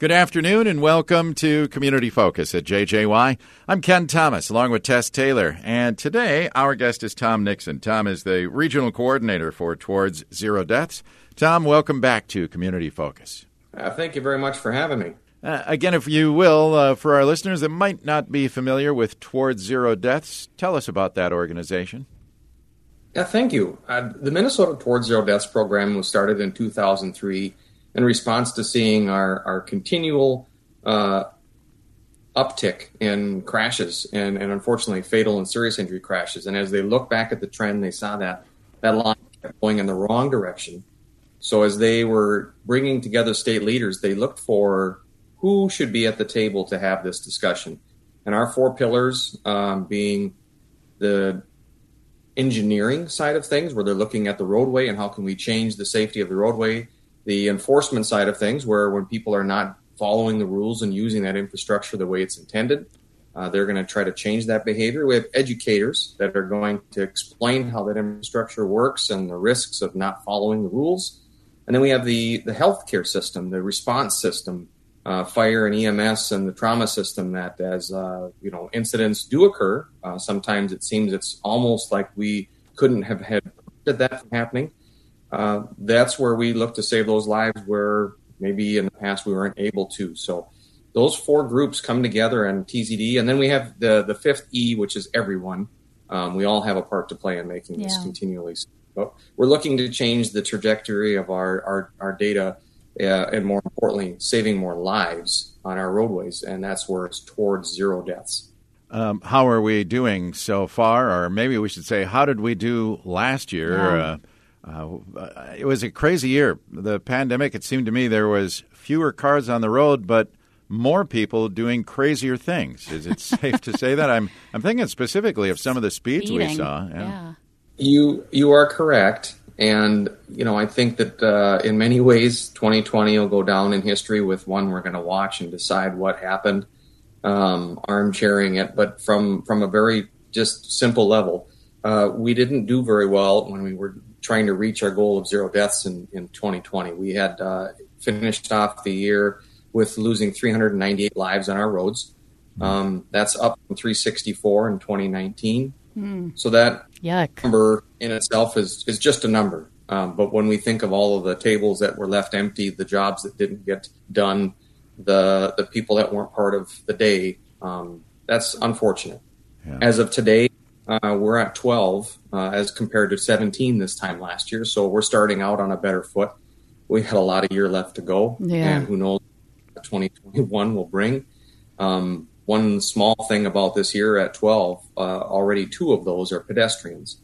Good afternoon and welcome to Community Focus at JJY. I'm Ken Thomas along with Tess Taylor, and today our guest is Tom Nixon. Tom is the regional coordinator for Towards Zero Deaths. Tom, welcome back to Community Focus. Uh, thank you very much for having me. Uh, again, if you will, uh, for our listeners that might not be familiar with Towards Zero Deaths, tell us about that organization. Yeah, thank you. Uh, the Minnesota Towards Zero Deaths program was started in 2003 in response to seeing our, our continual uh, uptick in crashes and, and unfortunately fatal and serious injury crashes. And as they look back at the trend, they saw that that line kept going in the wrong direction. So as they were bringing together state leaders, they looked for who should be at the table to have this discussion. And our four pillars um, being the engineering side of things, where they're looking at the roadway and how can we change the safety of the roadway the enforcement side of things, where when people are not following the rules and using that infrastructure the way it's intended, uh, they're going to try to change that behavior. We have educators that are going to explain how that infrastructure works and the risks of not following the rules. And then we have the, the healthcare system, the response system, uh, fire and EMS and the trauma system that as, uh, you know, incidents do occur, uh, sometimes it seems it's almost like we couldn't have had that from happening uh, that's where we look to save those lives where maybe in the past we weren't able to. So those four groups come together and TZD, and then we have the the fifth E, which is everyone. Um, we all have a part to play in making yeah. this continually. But we're looking to change the trajectory of our our, our data, uh, and more importantly, saving more lives on our roadways, and that's where it's towards zero deaths. Um, how are we doing so far, or maybe we should say, how did we do last year? Yeah. Uh, uh, it was a crazy year. The pandemic, it seemed to me there was fewer cars on the road, but more people doing crazier things. Is it safe to say that? I'm I'm thinking specifically of some of the speeds Speeding. we saw. Yeah. yeah. You you are correct, and you know I think that uh, in many ways 2020 will go down in history with one we're going to watch and decide what happened, um, armchairing it. But from from a very just simple level, uh, we didn't do very well when we were trying to reach our goal of zero deaths in, in 2020. We had uh, finished off the year with losing 398 lives on our roads. Um, that's up from 364 in 2019. Mm. So that Yuck. number in itself is, is just a number. Um, but when we think of all of the tables that were left empty, the jobs that didn't get done, the the people that weren't part of the day, um, that's unfortunate. Yeah. As of today, uh, we're at 12 uh, as compared to 17 this time last year. So we're starting out on a better foot. We had a lot of year left to go, yeah. and who knows what 2021 will bring. Um, one small thing about this year at 12, uh, already two of those are pedestrians.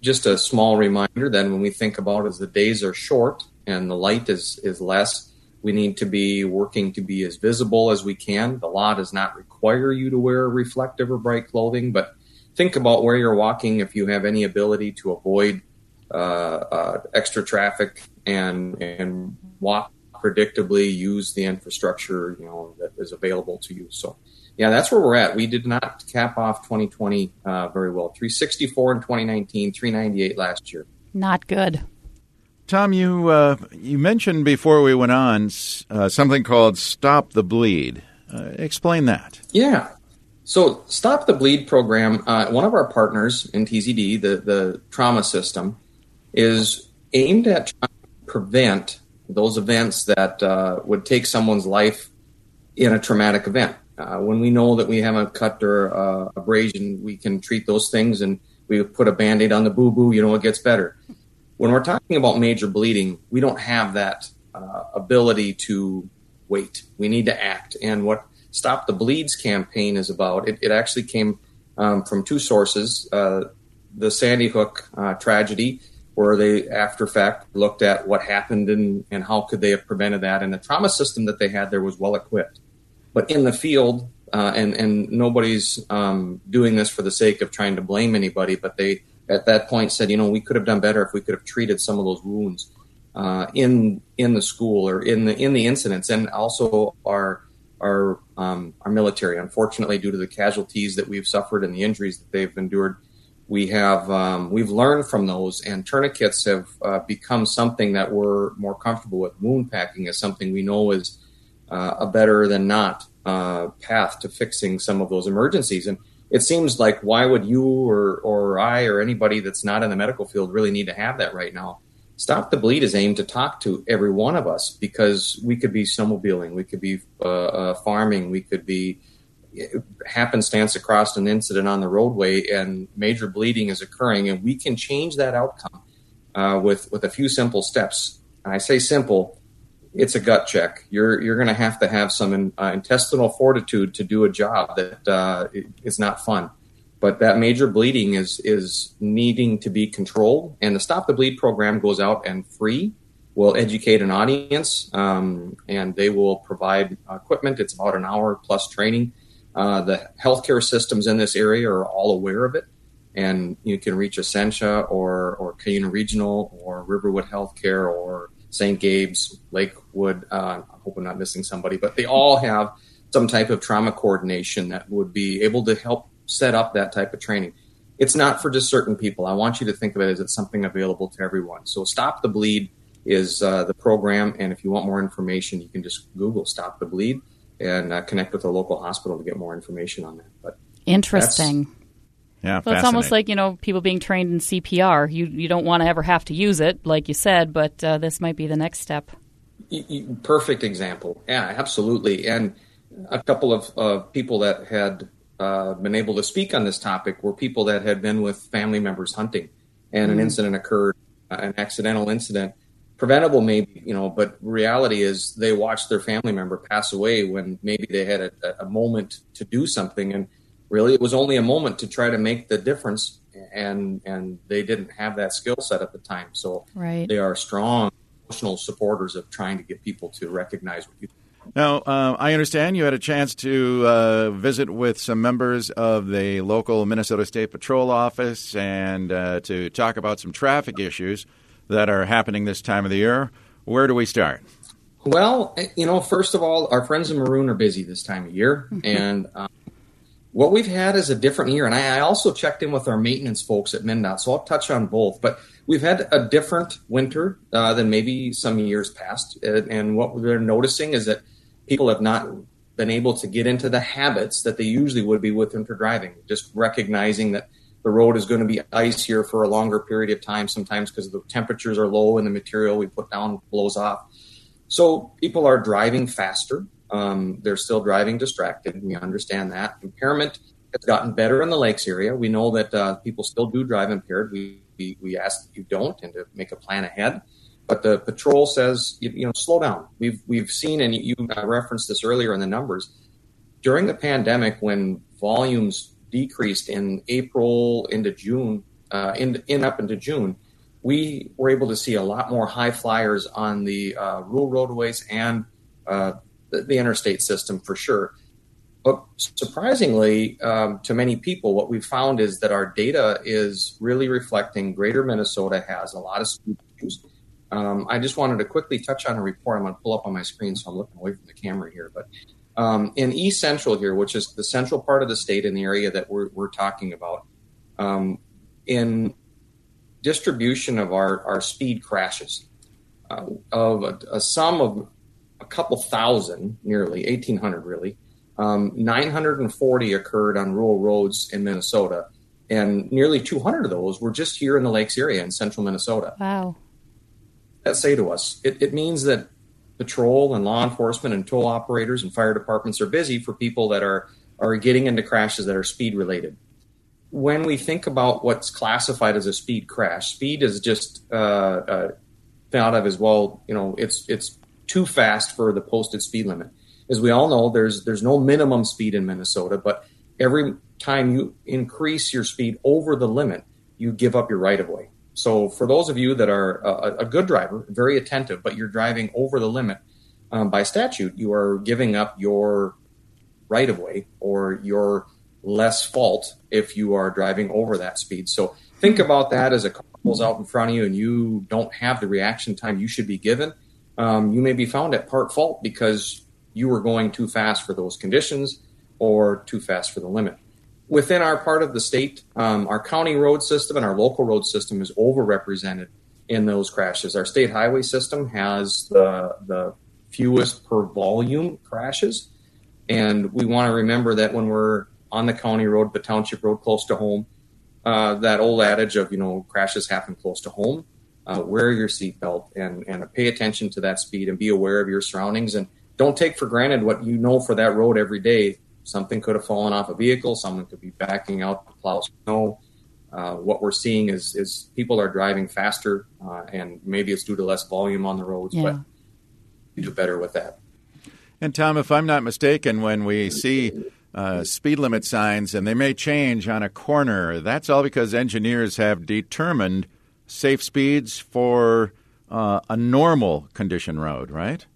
Just a small reminder then when we think about as the days are short and the light is, is less, we need to be working to be as visible as we can. The law does not require you to wear reflective or bright clothing, but think about where you're walking if you have any ability to avoid uh, uh, extra traffic and and walk predictably use the infrastructure you know that is available to you. So yeah that's where we're at. We did not cap off 2020 uh, very well. 364 in 2019 398 last year. Not good. Tom you uh, you mentioned before we went on uh, something called stop the bleed. Uh, explain that. Yeah so, Stop the Bleed program, uh, one of our partners in TZD, the, the trauma system, is aimed at trying to prevent those events that uh, would take someone's life in a traumatic event. Uh, when we know that we have a cut or uh, abrasion, we can treat those things and we put a band aid on the boo boo, you know, it gets better. When we're talking about major bleeding, we don't have that uh, ability to wait. We need to act. And what Stop the Bleeds campaign is about. It, it actually came um, from two sources. Uh, the Sandy Hook uh, tragedy, where they, after fact, looked at what happened and, and how could they have prevented that. And the trauma system that they had there was well equipped. But in the field, uh, and, and nobody's um, doing this for the sake of trying to blame anybody, but they at that point said, you know, we could have done better if we could have treated some of those wounds uh, in in the school or in the in the incidents, and also our our um, our military. Unfortunately, due to the casualties that we've suffered and the injuries that they've endured, we have um, we've learned from those, and tourniquets have uh, become something that we're more comfortable with. Wound packing is something we know is uh, a better than not uh, path to fixing some of those emergencies. And it seems like why would you or, or I or anybody that's not in the medical field really need to have that right now? Stop the Bleed is aimed to talk to every one of us because we could be snowmobiling, we could be uh, uh, farming, we could be uh, happenstance across an incident on the roadway and major bleeding is occurring, and we can change that outcome uh, with with a few simple steps. And I say simple, it's a gut check. You're you're going to have to have some in, uh, intestinal fortitude to do a job that uh, is not fun but that major bleeding is is needing to be controlled. And the Stop the Bleed program goes out and free will educate an audience, um, and they will provide equipment. It's about an hour plus training. Uh, the healthcare systems in this area are all aware of it, and you can reach Essentia or or Cuyuna Regional or Riverwood Healthcare or St. Gabe's, Lakewood. Uh, I hope I'm not missing somebody, but they all have some type of trauma coordination that would be able to help set up that type of training. It's not for just certain people. I want you to think of it as it's something available to everyone. So Stop the Bleed is uh, the program, and if you want more information, you can just Google Stop the Bleed and uh, connect with a local hospital to get more information on that. But interesting. Yeah, well, it's almost like you know people being trained in CPR. You you don't want to ever have to use it, like you said, but uh, this might be the next step. Perfect example. Yeah, absolutely. And a couple of uh, people that had uh, been able to speak on this topic were people that had been with family members hunting, and mm-hmm. an incident occurred, uh, an accidental incident, preventable maybe, you know, but reality is they watched their family member pass away when maybe they had a, a moment to do something, and really it was only a moment to try to make the difference, and and they didn't have that skill set at the time, so right. they are strong emotional supporters of trying to get people to recognize what you now, uh, I understand you had a chance to uh, visit with some members of the local Minnesota State Patrol office and uh, to talk about some traffic issues that are happening this time of the year. Where do we start? Well, you know, first of all, our friends in Maroon are busy this time of year, and um, what we've had is a different year. And I, I, also checked in with our maintenance folks at MnDOT, so I'll touch on both. But we've had a different winter uh, than maybe some years past, and what we're noticing is that people have not been able to get into the habits that they usually would be with winter driving. Just recognizing that the road is going to be ice here for a longer period of time, sometimes because the temperatures are low and the material we put down blows off. So people are driving faster. Um, they're still driving distracted. We understand that. Impairment has gotten better in the lakes area. We know that uh, people still do drive impaired. We, we, we ask that you don't and to make a plan ahead. But the patrol says, you, you know, slow down. We've we've seen, and you referenced this earlier in the numbers during the pandemic when volumes decreased in April into June, uh, in, in up into June, we were able to see a lot more high flyers on the uh, rural roadways and uh, the, the, interstate system for sure. But surprisingly, um, to many people, what we found is that our data is really reflecting Greater Minnesota has a lot of speed issues um, I just wanted to quickly touch on a report. I'm going to pull up on my screen, so I'm looking away from the camera here. But um, in East Central here, which is the central part of the state in the area that we're, we're talking about, um, in distribution of our, our speed crashes, uh, of a, a, sum of a couple thousand, nearly 1,800 really, um, 940 occurred on rural roads in Minnesota, and nearly 200 of those were just here in the Lakes area in central Minnesota. Wow that say to us? It, it means that patrol and law enforcement and toll operators and fire departments are busy for people that are are getting into crashes that are speed related. When we think about what's classified as a speed crash, speed is just uh, uh, thought of as well. You know, it's it's too fast for the posted speed limit. As we all know, there's there's no minimum speed in Minnesota, but every time you increase your speed over the limit, you give up your right of way. So for those of you that are a, a good driver, very attentive, but you're driving over the limit um, by statute, you are giving up your right of way or your less fault if you are driving over that speed. So think about that as a car pulls out in front of you and you don't have the reaction time you should be given. Um, you may be found at part fault because you were going too fast for those conditions or too fast for the limit within our part of the state, um, our county road system and our local road system is overrepresented in those crashes. Our state highway system has the the fewest per volume crashes. And we want to remember that when we're on the county road, the township road close to home, uh, that old adage of, you know, crashes happen close to home, uh, wear your seatbelt and, and pay attention to that speed and be aware of your surroundings. And don't take for granted what you know for that road every day. Something could have fallen off a vehicle, someone could be backing out to plow snow. Uh, what we're seeing is, is people are driving faster, uh, and maybe it's due to less volume on the roads, yeah. but you do better with that. And Tom, if I'm not mistaken, when we see uh, speed limit signs and they may change on a corner, that's all because engineers have determined safe speeds for uh, a normal condition road, right?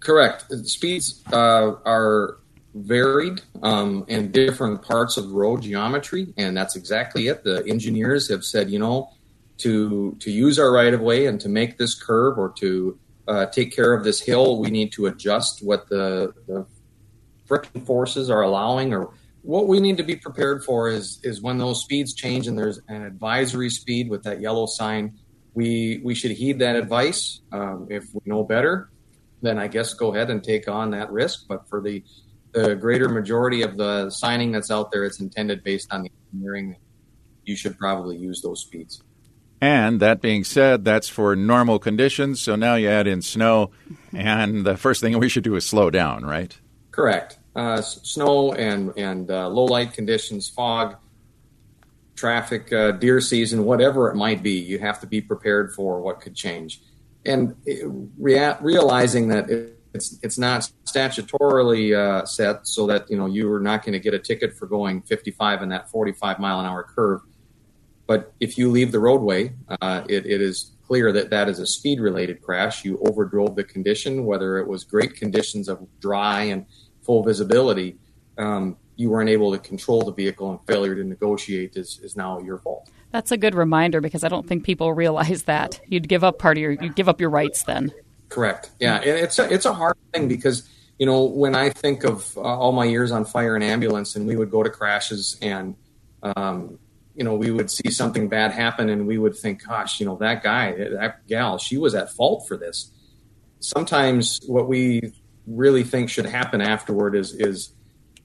Correct. Speeds uh, are varied um, in different parts of road geometry, and that's exactly it. The engineers have said, you know, to to use our right of way and to make this curve or to uh, take care of this hill, we need to adjust what the, the friction forces are allowing or what we need to be prepared for is is when those speeds change and there's an advisory speed with that yellow sign we we should heed that advice um, if we know better then i guess go ahead and take on that risk but for the the greater majority of the signing that's out there it's intended based on the engineering you should probably use those speeds and that being said, that's for normal conditions. So now you add in snow, and the first thing we should do is slow down, right? Correct. Uh, snow and and uh, low light conditions, fog, traffic, uh, deer season, whatever it might be, you have to be prepared for what could change, and rea- realizing that it's it's not statutorily uh, set so that you know you are not going to get a ticket for going 55 in that 45 mile an hour curve but if you leave the roadway, uh, it, it is clear that that is a speed related crash. You overdrove the condition, whether it was great conditions of dry and full visibility. Um, you weren't able to control the vehicle and failure to negotiate is, is now your fault. That's a good reminder because I don't think people realize that you'd give up part of your you'd give up your rights then. Correct. Yeah, and it's a, it's a hard thing because you know when I think of uh, all my years on fire and ambulance, and we would go to crashes and um, you know, we would see something bad happen and we would think, gosh, you know, that guy, that gal, she was at fault for this. Sometimes what we really think should happen afterward is, is,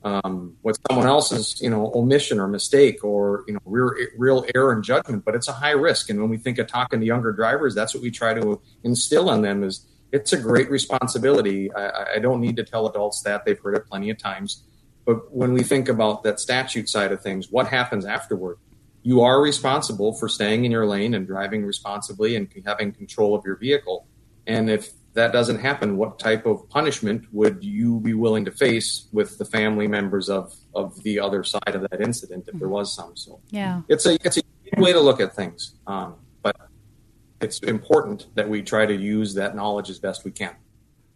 um, what someone else's, you know, omission or mistake or, you know, real, real error in judgment, but it's a high risk. And when we think of talking to younger drivers, that's what we try to instill in them is it's a great responsibility. I, I don't need to tell adults that they've heard it plenty of times. But when we think about that statute side of things, what happens afterward? you are responsible for staying in your lane and driving responsibly and having control of your vehicle. And if that doesn't happen, what type of punishment would you be willing to face with the family members of, of the other side of that incident if there was some? So yeah, it's a it's a way to look at things, um, it's important that we try to use that knowledge as best we can.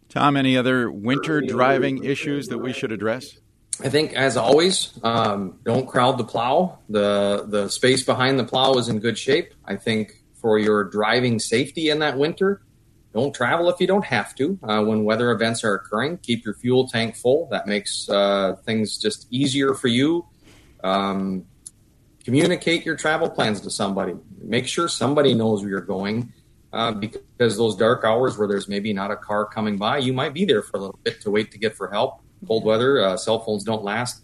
Tom, any other winter driving issues that we should address? I think, as always, um, don't crowd the plow. the The space behind the plow is in good shape. I think for your driving safety in that winter, don't travel if you don't have to. Uh, when weather events are occurring, keep your fuel tank full. That makes uh, things just easier for you. Um, communicate your travel plans to somebody. Make sure somebody knows where you're going. Uh, because those dark hours where there's maybe not a car coming by, you might be there for a little bit to wait to get for help cold weather. Uh, cell phones don't last.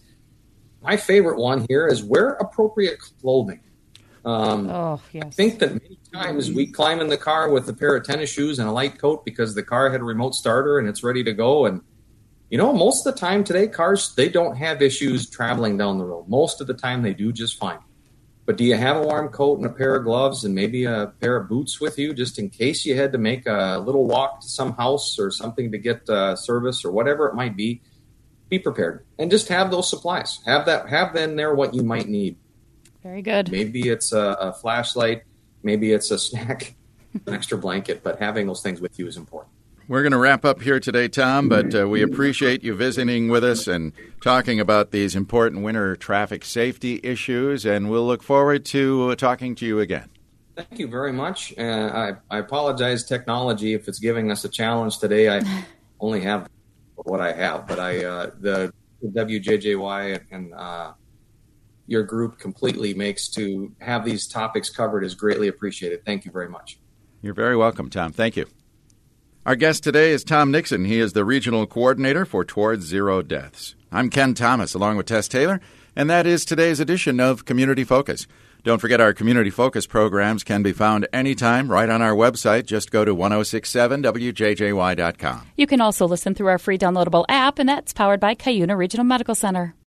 My favorite one here is wear appropriate clothing. Um, oh, yes. I think that many times we climb in the car with a pair of tennis shoes and a light coat because the car had a remote starter and it's ready to go. And you know, most of the time today, cars they don't have issues traveling down the road. Most of the time, they do just fine. But do you have a warm coat and a pair of gloves and maybe a pair of boots with you just in case you had to make a little walk to some house or something to get uh, service or whatever it might be? be prepared and just have those supplies. Have that. Have then there what you might need. Very good. Maybe it's a, a flashlight. Maybe it's a snack, an extra blanket. But having those things with you is important. We're going to wrap up here today, Tom, but uh, we appreciate you visiting with us and talking about these important winter traffic safety issues, and we'll look forward to uh, talking to you again. Thank you very much. Uh, I, I apologize, technology, if it's giving us a challenge today. I only have what I have, but I uh, the, the WJJY and uh, your group completely makes to have these topics covered is greatly appreciated. Thank you very much. You're very welcome, Tom. Thank you. Our guest today is Tom Nixon. He is the regional coordinator for Towards Zero Deaths. I'm Ken Thomas, along with Tess Taylor, and that is today's edition of Community Focus. Don't forget our Community Focus programs can be found anytime right on our website. Just go to 1067wjjy.com. You can also listen through our free downloadable app, and that's powered by Cuyuna Regional Medical Center.